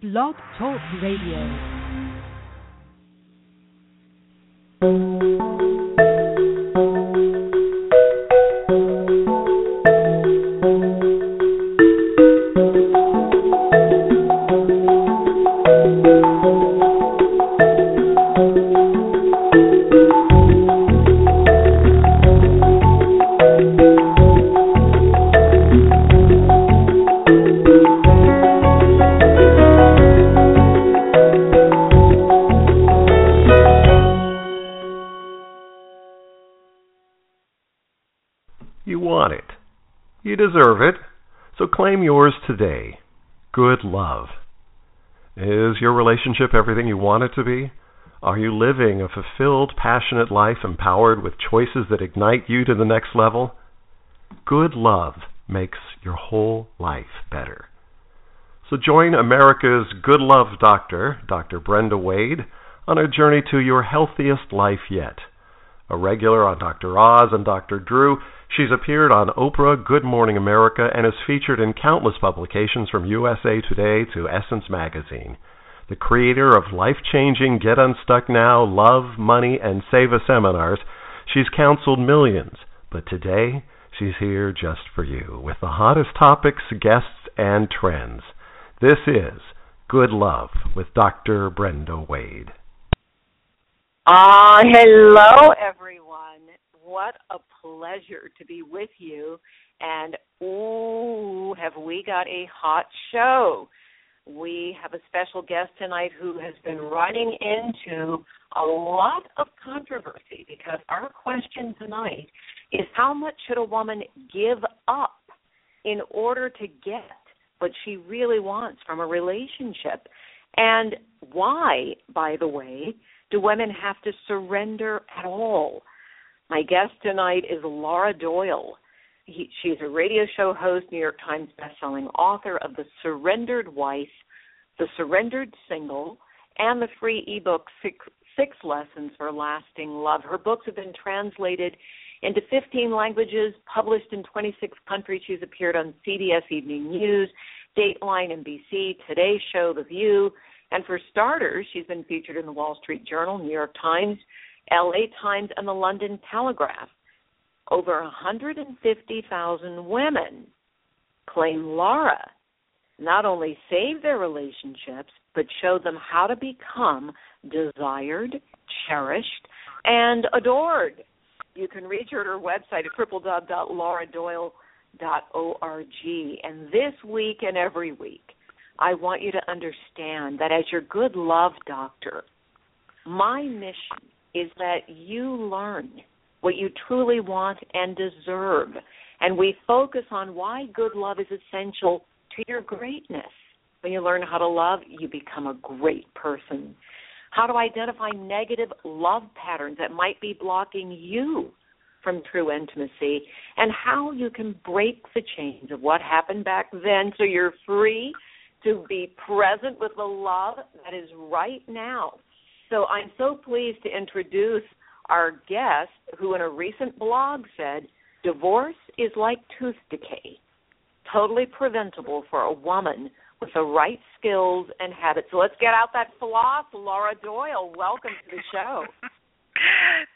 Blog Talk Radio. Relationship everything you want it to be? Are you living a fulfilled, passionate life empowered with choices that ignite you to the next level? Good love makes your whole life better. So join America's Good Love Doctor, Dr. Brenda Wade, on a journey to your healthiest life yet. A regular on Dr. Oz and Dr. Drew, she's appeared on Oprah, Good Morning America, and is featured in countless publications from USA Today to Essence Magazine. The creator of life changing Get Unstuck Now, Love, Money, and Save a seminars, she's counseled millions. But today, she's here just for you with the hottest topics, guests, and trends. This is Good Love with Dr. Brenda Wade. Ah, hello everyone. What a pleasure to be with you. And ooh, have we got a hot show. We have a special guest tonight who has been running into a lot of controversy because our question tonight is how much should a woman give up in order to get what she really wants from a relationship? And why, by the way, do women have to surrender at all? My guest tonight is Laura Doyle. He, she's a radio show host, New York Times bestselling author of The Surrendered Wife, The Surrendered Single, and the free ebook Six, Six Lessons for Lasting Love. Her books have been translated into 15 languages, published in 26 countries. She's appeared on CBS Evening News, Dateline NBC, Today Show, The View, and for starters, she's been featured in the Wall Street Journal, New York Times, LA Times, and the London Telegraph. Over 150,000 women claim Laura not only save their relationships, but show them how to become desired, cherished, and adored. You can reach her at her website at www.lauradoyle.org. And this week and every week, I want you to understand that as your good love doctor, my mission is that you learn what you truly want and deserve. And we focus on why good love is essential to your greatness. When you learn how to love, you become a great person. How to identify negative love patterns that might be blocking you from true intimacy, and how you can break the chains of what happened back then so you're free to be present with the love that is right now. So I'm so pleased to introduce our guest who in a recent blog said, Divorce is like tooth decay, totally preventable for a woman with the right skills and habits. So let's get out that floss. Laura Doyle, welcome to the show.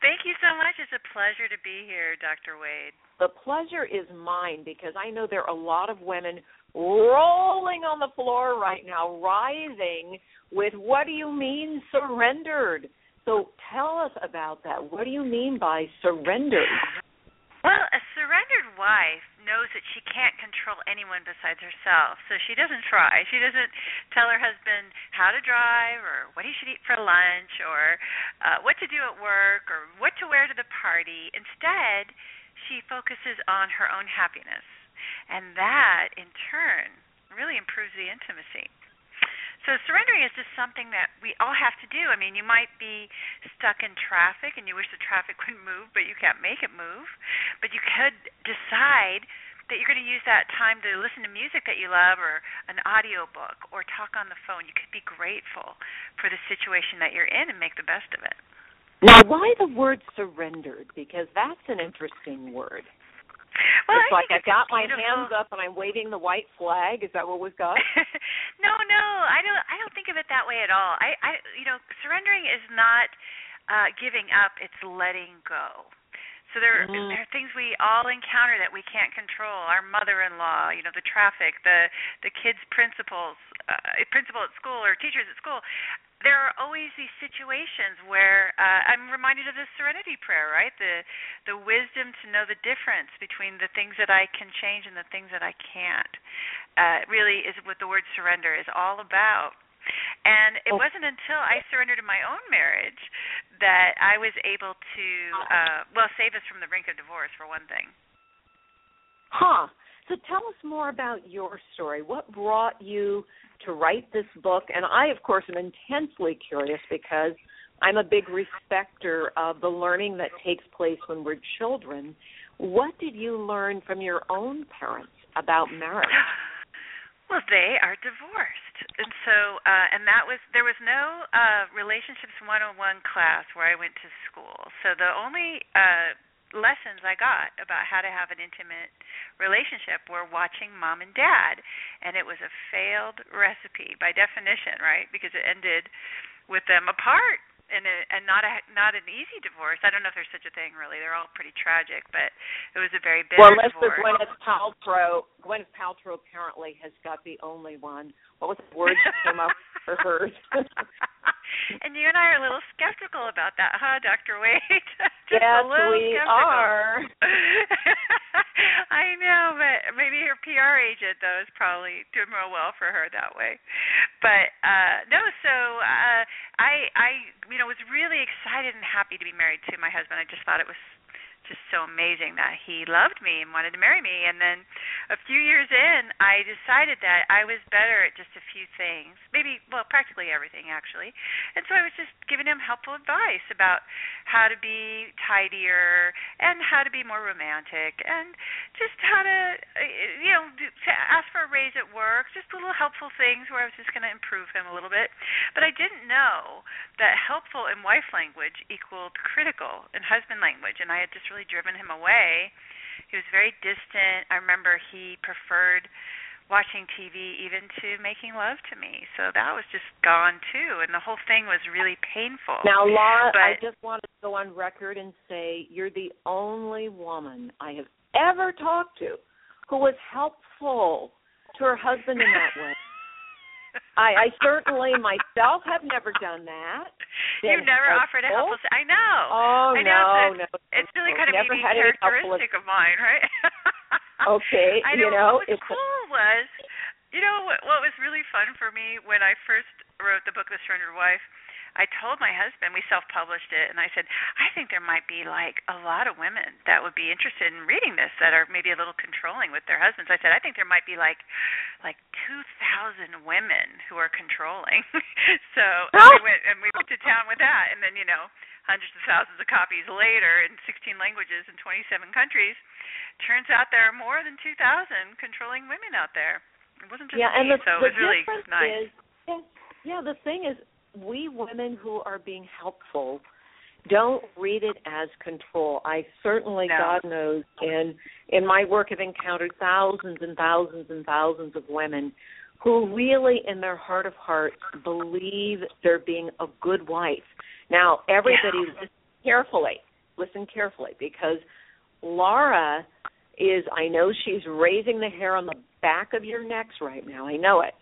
Thank you so much. It's a pleasure to be here, Dr. Wade. The pleasure is mine because I know there are a lot of women rolling on the floor right now, writhing with what do you mean surrendered? So tell us about that. What do you mean by surrendered? Well, a surrendered wife knows that she can't control anyone besides herself. So she doesn't try. She doesn't tell her husband how to drive or what he should eat for lunch or uh, what to do at work or what to wear to the party. Instead, she focuses on her own happiness. And that, in turn, really improves the intimacy. So surrendering is just something that we all have to do. I mean, you might be stuck in traffic and you wish the traffic would move, but you can't make it move. But you could decide that you're going to use that time to listen to music that you love or an audio book or talk on the phone. You could be grateful for the situation that you're in and make the best of it. Now, why the word surrendered? Because that's an interesting word. Well, it's I like I've got my hands up and I'm waving the white flag. Is that what we've got? no, no, I don't. I don't think of it that way at all. I, I, you know, surrendering is not uh, giving up; it's letting go. So there, mm. there are things we all encounter that we can't control. Our mother-in-law, you know, the traffic, the the kids' principals, uh, principal at school or teachers at school. There are always these situations where uh, I'm reminded of the Serenity Prayer, right? The the wisdom to know the difference between the things that I can change and the things that I can't. Uh, really is what the word surrender is all about. And it oh. wasn't until I surrendered in my own marriage that I was able to, uh, well, save us from the brink of divorce, for one thing. Huh. So tell us more about your story. What brought you to write this book? And I, of course, am intensely curious because I'm a big respecter of the learning that takes place when we're children. What did you learn from your own parents about marriage? Well, they are divorced, and so uh, and that was there was no uh, relationships 101 class where I went to school. So the only uh, lessons I got about how to have an intimate relationship were watching mom and dad, and it was a failed recipe by definition, right? Because it ended with them apart and a, and not a not an easy divorce. I don't know if there's such a thing really. They're all pretty tragic, but it was a very bitter well, unless divorce. Well, Gwyneth Paltrow. Gwyneth Paltrow apparently has got the only one. What was the word that came up for hers? and you and I are a little skeptical about that, huh, Dr. Wade? Just yes, we skeptical. are. I know, but maybe her PR agent though is probably doing real well for her that way. But uh no, so uh I I you know was really excited and happy to be married to my husband. I just thought it was just so amazing that he loved me and wanted to marry me. And then a few years in, I decided that I was better at just a few things, maybe, well, practically everything actually. And so I was just giving him helpful advice about how to be tidier and how to be more romantic and just how to, you know, to ask for a raise at work, just little helpful things where I was just going to improve him a little bit. But I didn't know that helpful in wife language equaled critical in husband language, and I had just really driven him away. He was very distant. I remember he preferred watching TV even to making love to me. So that was just gone too, and the whole thing was really painful. Now, Laura, but, I just want to go on record and say you're the only woman I have ever talked to who was helpful to her husband in that way. I, I certainly myself have never done that. You never helpful. offered a helpful. I know. Oh I know, no, no. It's really kind of a characteristic of mine, right? okay, I know, you know what was cool was, you know, what, what was really fun for me when I first wrote the book, The Surrendered Wife I told my husband we self-published it, and I said I think there might be like a lot of women that would be interested in reading this that are maybe a little controlling with their husbands. I said I think there might be like like two thousand women who are controlling. so and we went and we went to town with that, and then you know hundreds of thousands of copies later in 16 languages in 27 countries, turns out there are more than 2,000 controlling women out there. It wasn't just yeah, me, and the, so the it was really nice. Is, yeah, yeah, the thing is, we women who are being helpful don't read it as control. I certainly, no. God knows, in in my work have encountered thousands and thousands and thousands of women who really, in their heart of hearts, believe they're being a good wife. Now, everybody, yeah. listen carefully. Listen carefully, because Laura is. I know she's raising the hair on the back of your necks right now. I know it,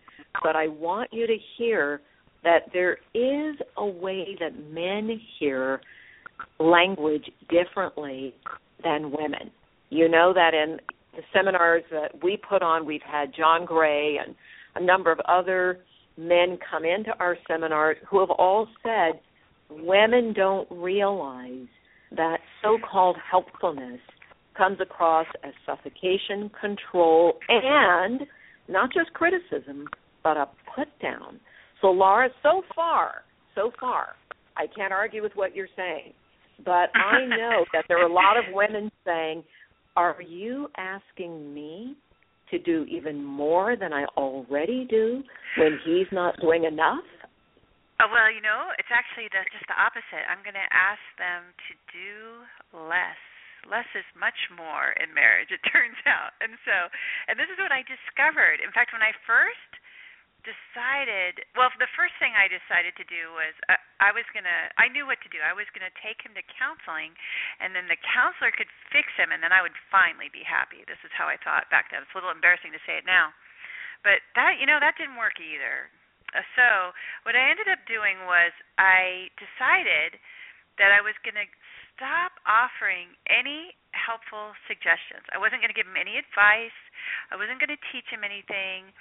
but I want you to hear that there is a way that men hear language differently than women. You know that in the seminars that we put on, we've had John Gray and a number of other men come into our seminars who have all said women don't realize that so called helpfulness comes across as suffocation, control, and not just criticism, but a put down. So, Laura, so far, so far, I can't argue with what you're saying, but I know that there are a lot of women saying, Are you asking me to do even more than I already do when he's not doing enough? Oh, well, you know, it's actually the, just the opposite. I'm going to ask them to do less. Less is much more in marriage, it turns out. And so, and this is what I discovered. In fact, when I first decided well the first thing i decided to do was uh, i was going to i knew what to do. I was going to take him to counseling and then the counselor could fix him and then i would finally be happy. This is how i thought back then. It's a little embarrassing to say it now. But that you know that didn't work either. Uh, so what i ended up doing was i decided that i was going to stop offering any helpful suggestions. I wasn't going to give him any advice. I wasn't going to teach him anything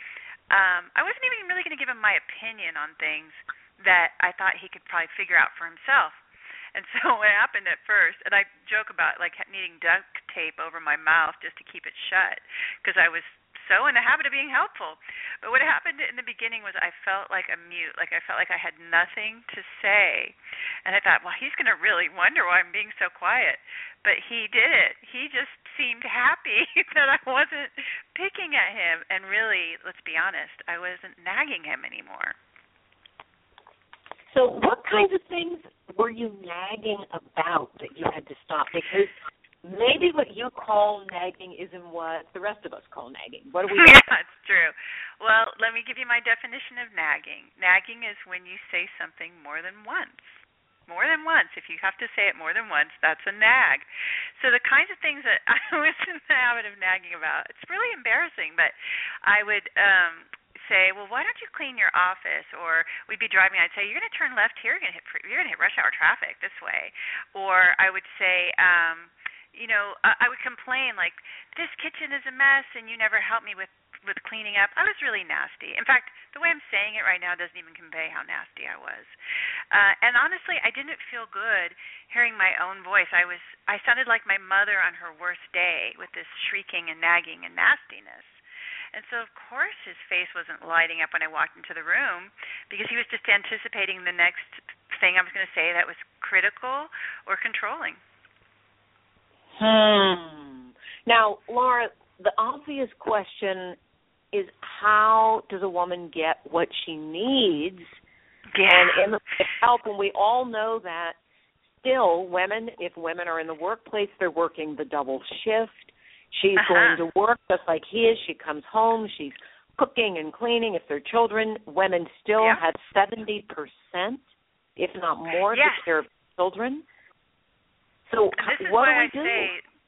um, I wasn't even really going to give him my opinion on things that I thought he could probably figure out for himself. And so what happened at first, and I joke about like needing duct tape over my mouth just to keep it shut because I was so in the habit of being helpful. But what happened in the beginning was I felt like a mute, like I felt like I had nothing to say. And I thought, well, he's going to really wonder why I'm being so quiet. But he did it. He just seemed happy that I wasn't picking at him. And really, let's be honest, I wasn't nagging him anymore. So, what kinds of things were you nagging about that you had to stop? Because maybe what you call nagging isn't what the rest of us call nagging. What do we? yeah, it's true. Well, let me give you my definition of nagging. Nagging is when you say something more than once. More than once. If you have to say it more than once, that's a nag. So the kinds of things that I was in the habit of nagging about, it's really embarrassing, but I would um say, "Well, why don't you clean your office?" Or we'd be driving. I'd say, "You're going to turn left here. You're going to hit you're going to hit rush hour traffic this way." Or I would say, um, you know, I I would complain like, "This kitchen is a mess, and you never help me with with cleaning up." I was really nasty. In fact, the way I'm saying it right now doesn't even convey how nasty I was. Uh, and honestly, I didn't feel good hearing my own voice. I was I sounded like my mother on her worst day with this shrieking and nagging and nastiness. And so, of course, his face wasn't lighting up when I walked into the room because he was just anticipating the next thing I was going to say that was critical or controlling. Hmm. Now, Laura, the obvious question is how does a woman get what she needs? Yeah. And in the help, and we all know that still women, if women are in the workplace, they're working the double shift. She's uh-huh. going to work just like he is. She comes home, she's cooking and cleaning. If they're children, women still yeah. have seventy percent, if not more, yes. to care of children. So this is what why do I do? say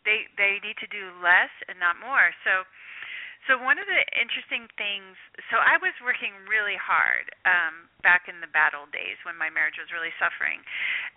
they they need to do less and not more. So so one of the interesting things, so I was working really hard um, back in the battle days when my marriage was really suffering,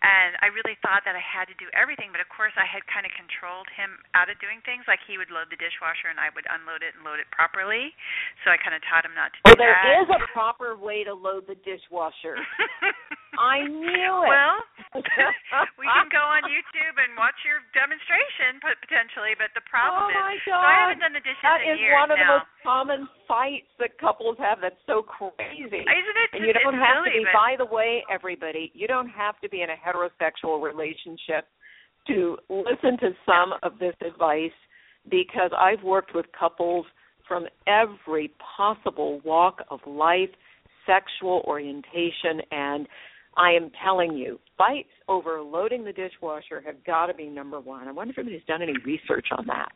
and I really thought that I had to do everything. But of course, I had kind of controlled him out of doing things. Like he would load the dishwasher, and I would unload it and load it properly. So I kind of taught him not to do well, there that. is a proper way to load the dishwasher. I knew it. Well, we can go on YouTube and watch your demonstration potentially, but the problem oh is, so I haven't done the dishes that in is years one of now. the most common fights that couples have. That's so crazy. Isn't it? And you don't have silly, to be. but- By the way, everybody, you don't have to be in a heterosexual relationship to listen to some of this advice because I've worked with couples from every possible walk of life, sexual orientation, and I am telling you, fights over loading the dishwasher have got to be number one. I wonder if anybody's done any research on that.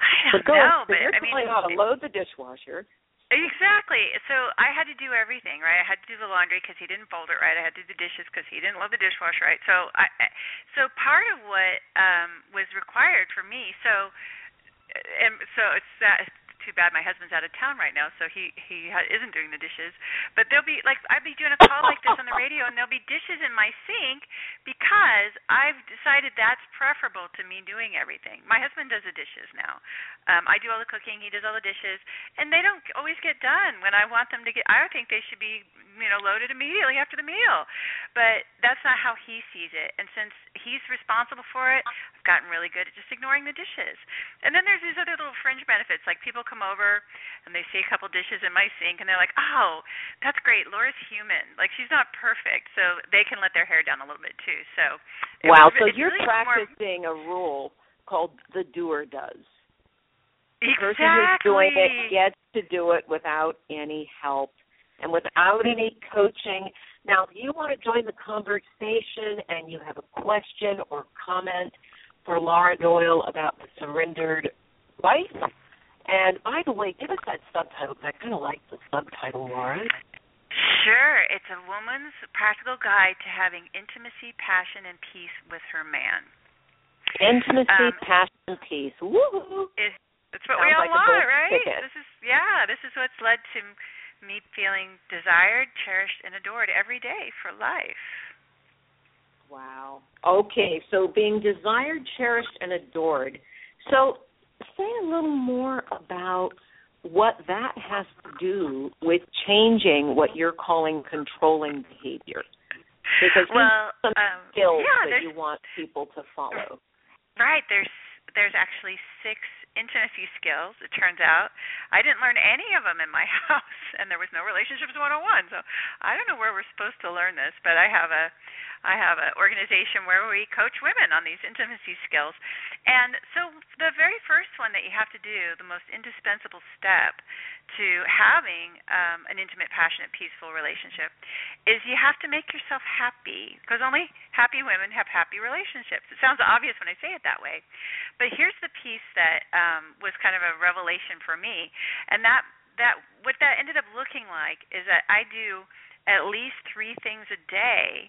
I But don't go know, ahead. but I mean, how to load the dishwasher. Exactly. So I had to do everything, right? I had to do the laundry because he didn't fold it right. I had to do the dishes because he didn't load the dishwasher right. So I, so part of what um was required for me. So, and so it's that too bad my husband's out of town right now, so he he ha- isn't doing the dishes. But there'll be like I'd be doing a call like this on the radio, and there'll be dishes in my sink because I've decided that's preferable to me doing everything. My husband does the dishes now. Um, I do all the cooking, he does all the dishes, and they don't always get done when I want them to get. I think they should be you know loaded immediately after the meal, but that's not how he sees it. And since he's responsible for it, I've gotten really good at just ignoring the dishes. And then there's these other little fringe benefits, like people come over and they see a couple dishes in my sink and they're like, "Oh, that's great. Laura's human. Like she's not perfect, so they can let their hair down a little bit too." So Wow, was- so you're really more- practicing a rule called the doer does. The exactly. person who's doing it gets to do it without any help and without any coaching. Now, if you want to join the conversation and you have a question or comment for Laura Doyle about the surrendered wife And by the way, give us that subtitle. I kind of like the subtitle, Laura. Sure. It's a woman's practical guide to having intimacy, passion, and peace with her man. Intimacy, Um, passion, and peace. Woo! It's what we all like want, right? ticket. This is yeah. This is what's led to me feeling desired, cherished, and adored every day for life. Wow. Okay, so being desired, cherished, and adored. So, say a little more about what that has to do with changing what you're calling controlling behavior. Because well, some um, skills yeah, that you want people to follow. Right. There's there's actually six intimacy skills. It turns out I didn't learn any of them in my house, and there was no relationships 101. So I don't know where we're supposed to learn this, but I have a I have an organization where we coach women on these intimacy skills. And so the very first one that you have to do, the most indispensable step to having um, an intimate, passionate, peaceful relationship, is you have to make yourself happy because only happy women have happy relationships. It sounds obvious when I say it that way, but here's the piece that um, was kind of a revelation for me, and that that what that ended up looking like is that I do at least three things a day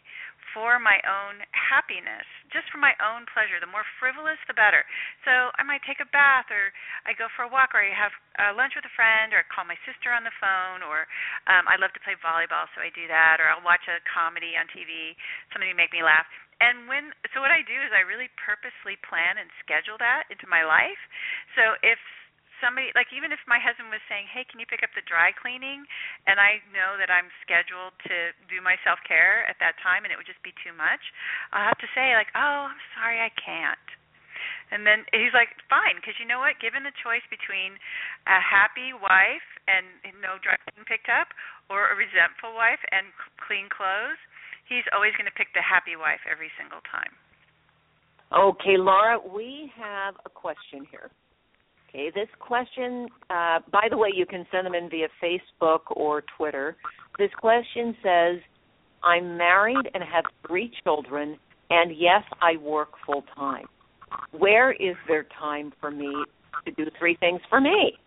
for my own happiness, just for my own pleasure. The more frivolous, the better. So I might take a bath, or I go for a walk, or I have uh, lunch with a friend, or I call my sister on the phone, or um, I love to play volleyball, so I do that, or I'll watch a comedy on TV, something to make me laugh. And when so what I do is I really purposely plan and schedule that into my life. So if somebody like even if my husband was saying, "Hey, can you pick up the dry cleaning?" and I know that I'm scheduled to do my self-care at that time and it would just be too much, I'll have to say like, "Oh, I'm sorry, I can't." And then he's like, "Fine, because you know what? Given the choice between a happy wife and no dry cleaning picked up, or a resentful wife and clean clothes, he's always going to pick the happy wife every single time." Okay, Laura, we have a question here. Okay, this question, uh, by the way, you can send them in via Facebook or Twitter. This question says, I'm married and have three children, and yes, I work full time. Where is there time for me to do three things for me?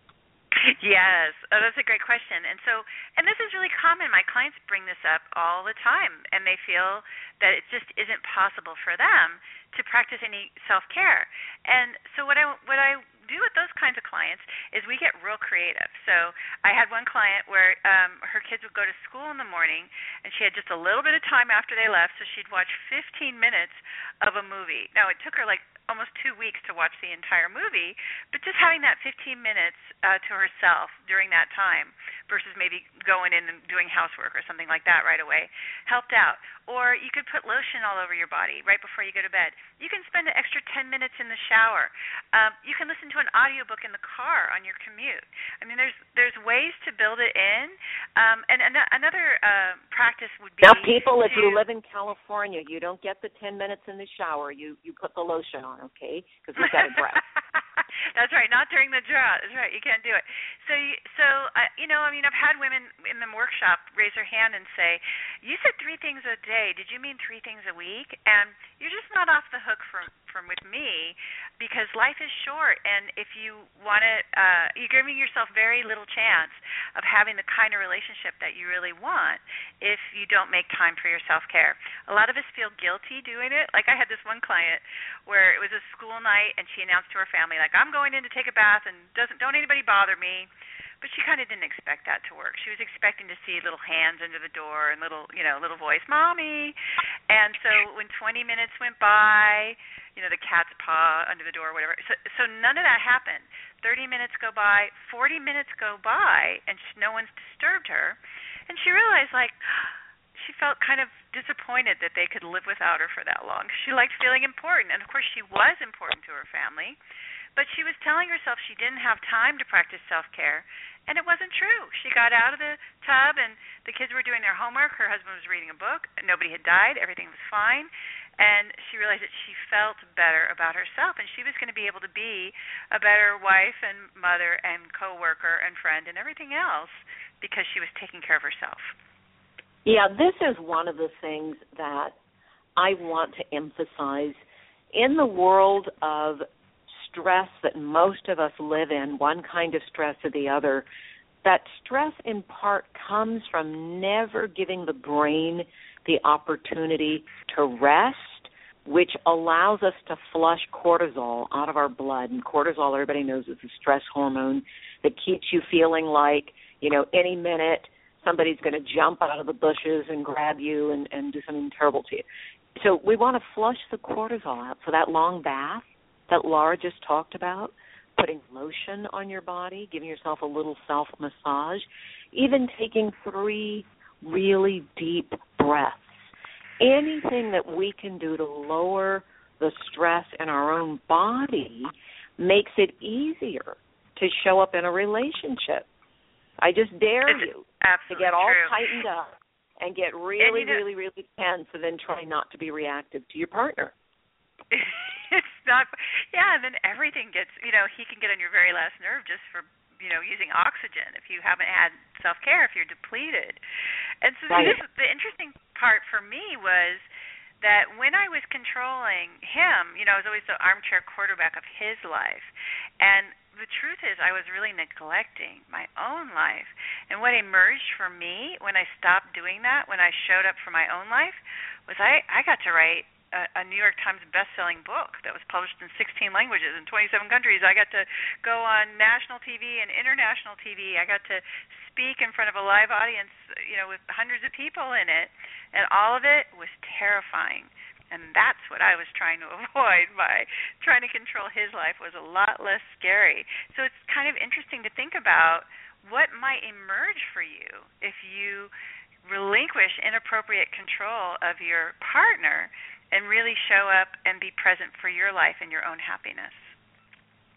Yes, oh, that's a great question. And so, and this is really common. My clients bring this up all the time, and they feel that it just isn't possible for them to practice any self care. And so, what I what I do with those kinds of clients is we get real creative. So I had one client where um her kids would go to school in the morning and she had just a little bit of time after they left so she'd watch 15 minutes of a movie. Now it took her like almost 2 weeks to watch the entire movie, but just having that 15 minutes uh to herself during that time versus maybe going in and doing housework or something like that right away helped out. Or you could put lotion all over your body right before you go to bed. You can spend an extra 10 minutes in the shower. Um, you can listen to an audiobook in the car on your commute. I mean, there's there's ways to build it in. Um, and an- another uh, practice would be Now, people, if you live in California, you don't get the 10 minutes in the shower. You you put the lotion on, okay? Because we've got a drought. That's right. Not during the drought. That's right. You can't do it. So, you, so uh, you know, I mean, I've had women in the workshop raise their hand and say, "You said three things a day. Did you mean three things a week?" And you're just not off the hook from from with me because life is short, and if you want to, uh, you're giving yourself very little chance of having the kind of relationship that you really want if you don't make time for your self care. A lot of us feel guilty doing it. Like I had this one client where it was a school night, and she announced to her family, like, "I'm going in to take a bath, and doesn't don't anybody bother me." But she kind of didn't expect that to work. She was expecting to see little hands under the door and little, you know, little voice, "Mommy." And so when 20 minutes went by, you know, the cat's paw under the door, whatever. So, so none of that happened. 30 minutes go by, 40 minutes go by, and sh- no one's disturbed her. And she realized, like, she felt kind of disappointed that they could live without her for that long. She liked feeling important, and of course, she was important to her family. But she was telling herself she didn't have time to practice self care, and it wasn't true. She got out of the tub, and the kids were doing their homework. Her husband was reading a book. Nobody had died. Everything was fine. And she realized that she felt better about herself, and she was going to be able to be a better wife and mother and coworker and friend and everything else because she was taking care of herself. Yeah, this is one of the things that I want to emphasize in the world of stress that most of us live in, one kind of stress or the other, that stress in part comes from never giving the brain the opportunity to rest, which allows us to flush cortisol out of our blood. And cortisol, everybody knows, is a stress hormone that keeps you feeling like, you know, any minute somebody's going to jump out of the bushes and grab you and, and do something terrible to you. So we want to flush the cortisol out. So that long bath that Laura just talked about, putting lotion on your body, giving yourself a little self massage, even taking three really deep breaths. Anything that we can do to lower the stress in our own body makes it easier to show up in a relationship. I just dare it's you to get all true. tightened up and get really, and really, really tense and then try not to be reactive to your partner. it's not yeah, and then everything gets you know, he can get on your very last nerve just for you know, using oxygen if you haven't had self care, if you're depleted. And so right. this, the interesting part for me was that when I was controlling him, you know, I was always the armchair quarterback of his life. And the truth is I was really neglecting my own life. And what emerged for me when I stopped doing that, when I showed up for my own life, was I I got to write a, New York Times best-selling book that was published in 16 languages in 27 countries. I got to go on national TV and international TV. I got to speak in front of a live audience, you know, with hundreds of people in it, and all of it was terrifying and that's what I was trying to avoid by trying to control his life was a lot less scary. So it's kind of interesting to think about what might emerge for you if you relinquish inappropriate control of your partner and really show up and be present for your life and your own happiness.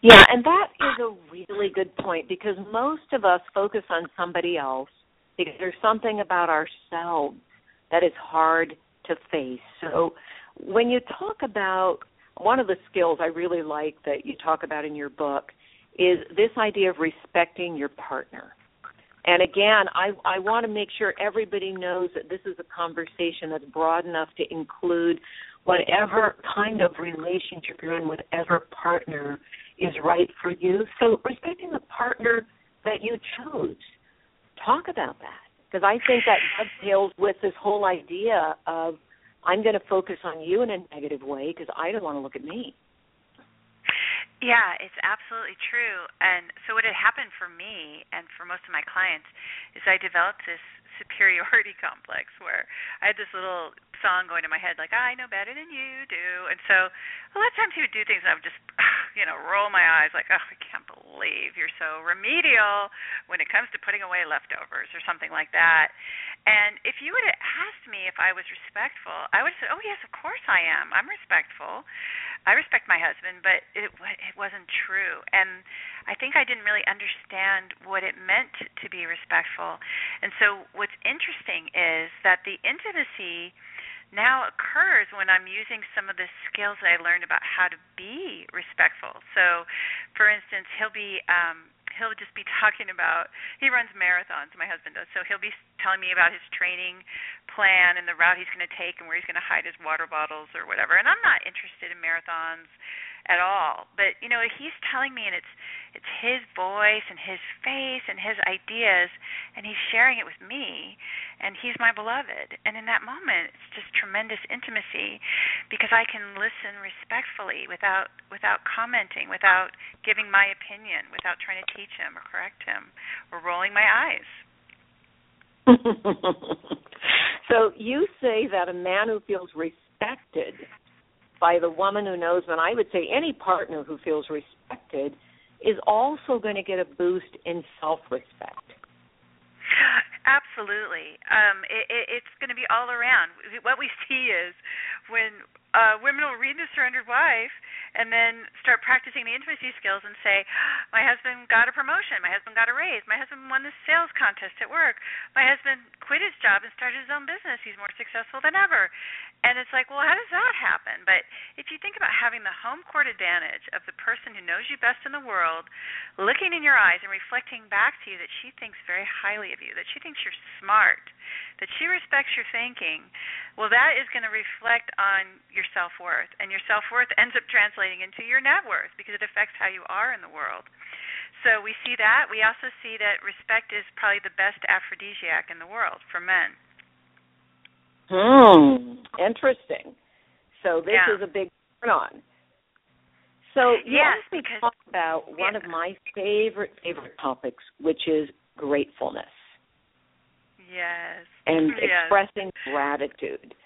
Yeah, and that is a really good point because most of us focus on somebody else because there's something about ourselves that is hard to face. So when you talk about one of the skills I really like that you talk about in your book is this idea of respecting your partner. And again, I, I want to make sure everybody knows that this is a conversation that's broad enough to include whatever kind of relationship you're in, whatever partner is right for you. So, respecting the partner that you chose. Talk about that. Because I think that dovetails with this whole idea of I'm going to focus on you in a negative way because I don't want to look at me. Yeah, it's absolutely true. And so what had happened for me and for most of my clients is I developed this superiority complex where I had this little song going in my head like I know better than you do. And so a lot of times he would do things and I would just you know, roll my eyes like, "Oh, I can't believe you're so remedial when it comes to putting away leftovers or something like that." And if you would have asked me if I was respectful, I would have said, "Oh, yes, of course I am. I'm respectful. I respect my husband." But it it wasn't true, and I think I didn't really understand what it meant to be respectful. And so, what's interesting is that the intimacy now occurs when I'm using some of the skills that I learned about how to be respectful. So, for instance, he'll be um, he'll just be talking about he runs marathons my husband does so he'll be telling me about his training plan and the route he's going to take and where he's going to hide his water bottles or whatever and i'm not interested in marathons at all. But you know he's telling me and it's it's his voice and his face and his ideas and he's sharing it with me and he's my beloved. And in that moment it's just tremendous intimacy because I can listen respectfully without without commenting without giving my opinion without trying to teach him or correct him or rolling my eyes. So you say that a man who feels respected by the woman who knows and I would say any partner who feels respected is also going to get a boost in self respect. Absolutely. Um, it, it, it's going to be all around. What we see is when uh, women will read The Surrendered Wife and then start practicing the intimacy skills and say, My husband got a promotion. My husband got a raise. My husband won the sales contest at work. My husband quit his job and started his own business. He's more successful than ever. And it's like, well, how does that happen? But if you think about having the home court advantage of the person who knows you best in the world, looking in your eyes and reflecting back to you that she thinks very highly of you, that she thinks you're smart, that she respects your thinking, well, that is going to reflect on your self worth. And your self worth ends up translating into your net worth because it affects how you are in the world. So we see that. We also see that respect is probably the best aphrodisiac in the world for men. Hmm. Interesting. So this Yeah. is a big turn on. So Yes, because- talk about one yeah. of my favorite favorite topics, which is gratefulness Yes. and yes. expressing gratitude.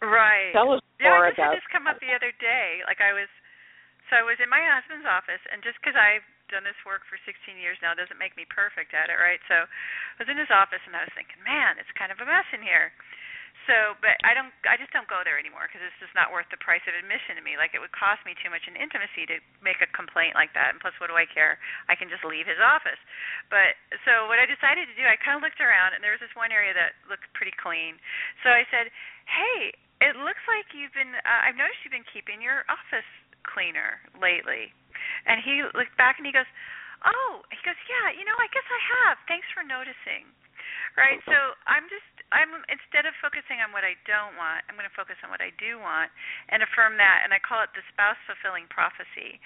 Right. Tell us Yeah, more I about this come up the other day. Like I was, so I was in my husband's office, and just because I've done this work for 16 years now doesn't make me perfect at it, right? So I was in his office, and I was thinking, man, it's kind of a mess in here. So, but I don't, I just don't go there anymore because it's just not worth the price of admission to me. Like it would cost me too much in intimacy to make a complaint like that. And plus, what do I care? I can just leave his office. But so what I decided to do, I kind of looked around, and there was this one area that looked pretty clean. So I said, hey, it looks like you've been. Uh, I've noticed you've been keeping your office cleaner lately. And he looked back and he goes, oh, he goes, yeah, you know, I guess I have. Thanks for noticing. Right. So I'm just I'm instead of focusing on what I don't want, I'm going to focus on what I do want and affirm that. And I call it the spouse fulfilling prophecy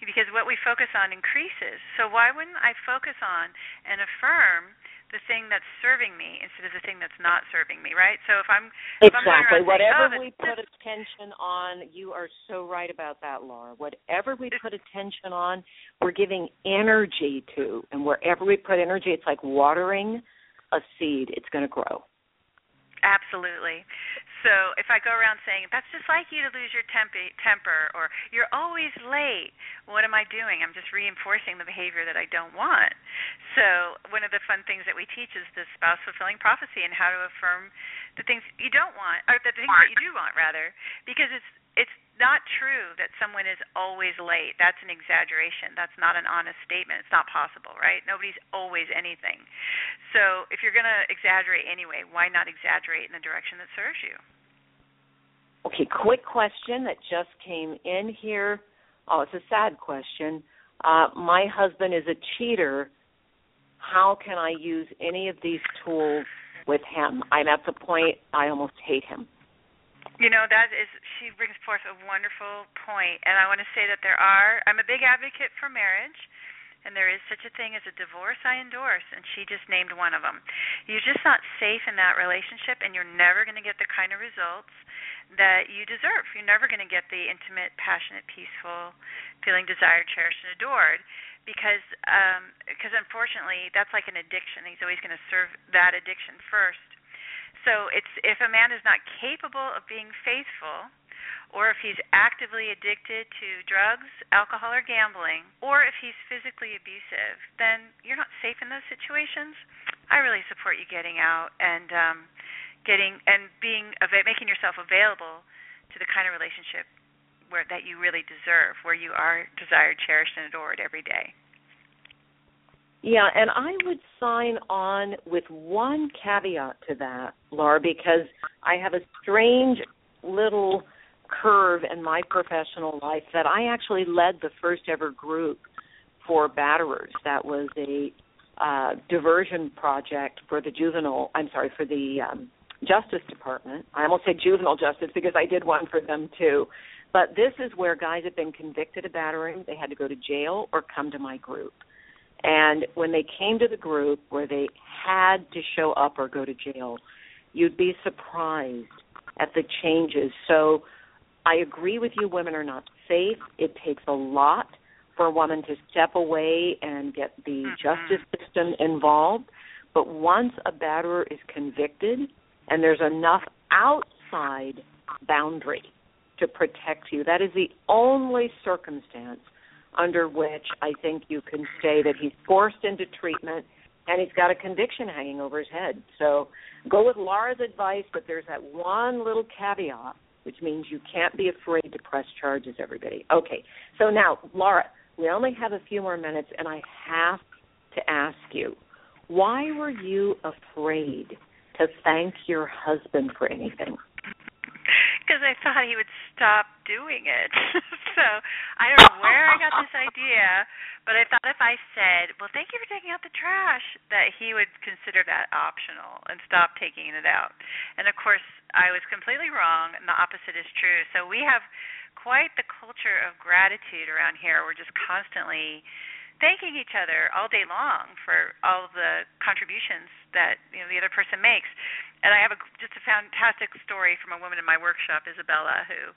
because what we focus on increases. So why wouldn't I focus on and affirm the thing that's serving me instead of the thing that's not serving me, right? So if I'm if I'm Exactly. saying, Whatever oh, we this- put attention on, you are so right about that, Laura. Whatever we put attention on, we're giving energy to. And wherever we put energy, it's like watering a seed. It's going to grow. Absolutely. So if I go around saying that's just like you to lose your temp- temper or you're always late, what am I doing? I'm just reinforcing the behavior that I don't want. So one of the fun things that we teach is the spouse fulfilling prophecy and how to affirm the things you don't want or the things that you do want rather because it's it's not true that someone is always late. That's an exaggeration. That's not an honest statement. It's not possible, right? Nobody's always anything. So if you're going to exaggerate anyway, why not exaggerate in the direction that serves you? Okay, quick question that just came in here. Oh, it's a sad question. Uh, my husband is a cheater. How can I use any of these tools with him? I'm at the point I almost hate him. You know, that is, she brings forth a wonderful point, and I want to say that there are, I'm a big advocate for marriage, and there is such a thing as a divorce I endorse, and she just named one of them. You're just not safe in that relationship, and you're never going to get the kind of results that you deserve. You're never going to get the intimate, passionate, peaceful, feeling desired, cherished, and adored because um because unfortunately that's like an addiction. He's always going to serve that addiction first. So it's if a man is not capable of being faithful, or if he's actively addicted to drugs, alcohol, or gambling, or if he's physically abusive, then you're not safe in those situations. I really support you getting out and um, getting and being making yourself available to the kind of relationship where that you really deserve, where you are desired, cherished, and adored every day. Yeah, and I would sign on with one caveat to that, Laura, because I have a strange little curve in my professional life that I actually led the first ever group for batterers. That was a uh, diversion project for the juvenile, I'm sorry, for the um, Justice Department. I almost said juvenile justice because I did one for them too. But this is where guys have been convicted of battering. They had to go to jail or come to my group. And when they came to the group where they had to show up or go to jail, you'd be surprised at the changes. So I agree with you, women are not safe. It takes a lot for a woman to step away and get the Mhm. justice system involved. But once a batterer is convicted and there's enough outside boundary to protect you, that is the only circumstance under which I think you can say that he's forced into treatment and he's got a conviction hanging over his head. So go with Laura's advice, but there's that one little caveat, which means you can't be afraid to press charges, everybody. Okay, so now, Laura, we only have a few more minutes, and I have to ask you why were you afraid to thank your husband for anything? Because I thought he would stop doing it. so I don't know where I got this idea, but I thought if I said, "Well, thank you for taking out the trash," that he would consider that optional and stop taking it out. And of course, I was completely wrong, and the opposite is true. So we have quite the culture of gratitude around here. We're just constantly thanking each other all day long for all of the contributions that you know the other person makes. And I have a, just a fantastic story from a woman in my workshop, Isabella, who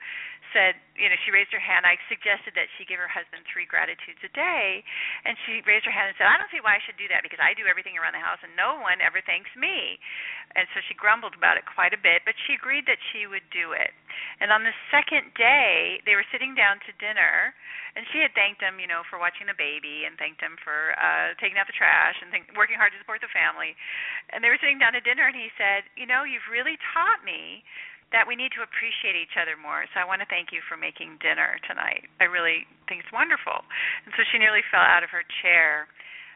said, you know, she raised her hand. I suggested that she give her husband three gratitudes a day, and she raised her hand and said, I don't see why I should do that because I do everything around the house and no one ever thanks me. And so she grumbled about it quite a bit, but she agreed that she would do it. And on the second day, they were sitting down to dinner, and she had thanked him, you know, for watching the baby and thanked him for uh taking out the trash and think, working hard to support the family. And they were sitting down to dinner, and he said, "You know, you've really taught me that we need to appreciate each other more. So I want to thank you for making dinner tonight. I really think it's wonderful." And so she nearly fell out of her chair.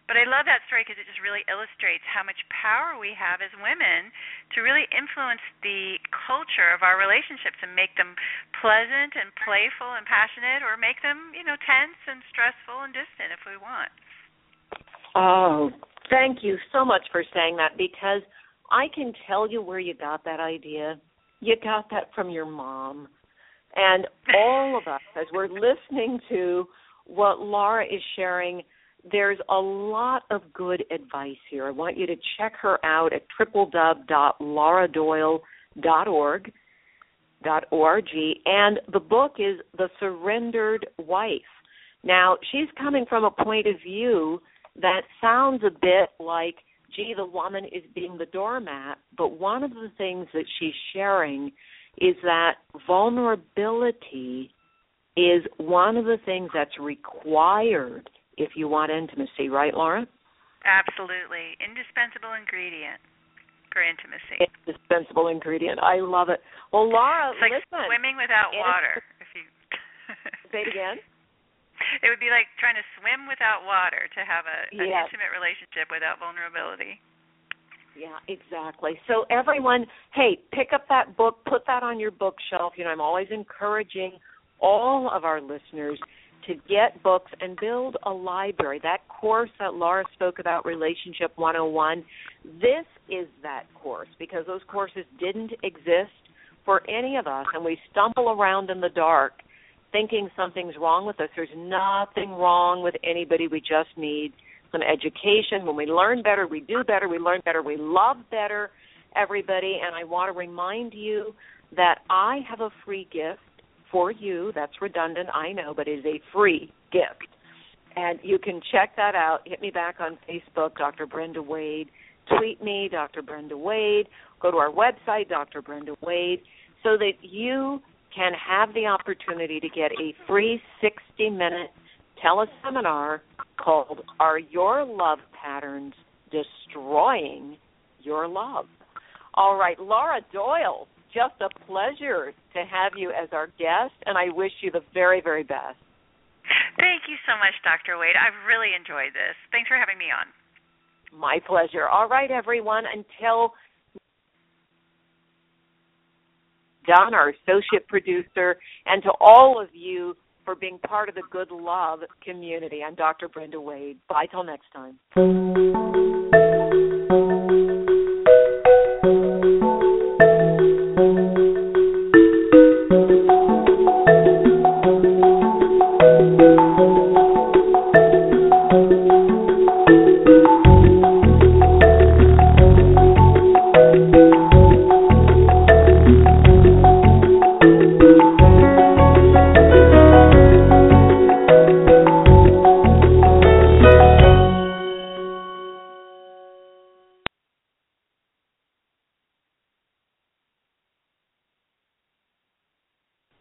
But I love that story because it just really illustrates how much power we have as women to really influence the culture of our relationships and make them pleasant and playful and passionate or make them, you know, tense and stressful and distant if we want. Oh, thank you so much for saying that because I can tell you where you got that idea. You got that from your mom. And all of us, as we're listening to what Laura is sharing, there's a lot of good advice here. I want you to check her out at www.lauradoyle.org. Dot org, and the book is The Surrendered Wife. Now, she's coming from a point of view that sounds a bit like, gee, the woman is being the doormat. But one of the things that she's sharing is that vulnerability is one of the things that's required if you want intimacy, right, Laura? Absolutely. Indispensable ingredient for intimacy. Indispensable ingredient. I love it. Well, Laura, it's like listen. swimming without water. If you say it again. It would be like trying to swim without water to have a an Yes. intimate relationship without vulnerability. Yeah, exactly. So everyone, hey, pick up that book, put that on your bookshelf. You know, I'm always encouraging all of our listeners to get books and build a library. That course that Laura spoke about, Relationship 101, this is that course because those courses didn't exist for any of us and we stumble around in the dark thinking something's wrong with us. There's nothing wrong with anybody. We just need some education. When we learn better, we do better. We learn better, we love better, everybody. And I want to remind you that I have a free gift for you. That's redundant, I know, but it is a free gift. And you can check that out. Hit me back on Facebook, Dr. Brenda Wade. Tweet me, Dr. Brenda Wade. Go to our website, Dr. Brenda Wade, so that you can have the opportunity to get a free 60 minute teleseminar called Are Your Love Patterns Destroying Your Love? All right, Laura Doyle, just a pleasure to have you as our guest, and I wish you the very, very best. Thank you so much, Dr. Wade. I've really enjoyed this. Thanks for having me on. My pleasure. All right, everyone, until Don, our associate producer, and to all of you for being part of the Good Love community. I'm Dr. Brenda Wade. Bye till next time.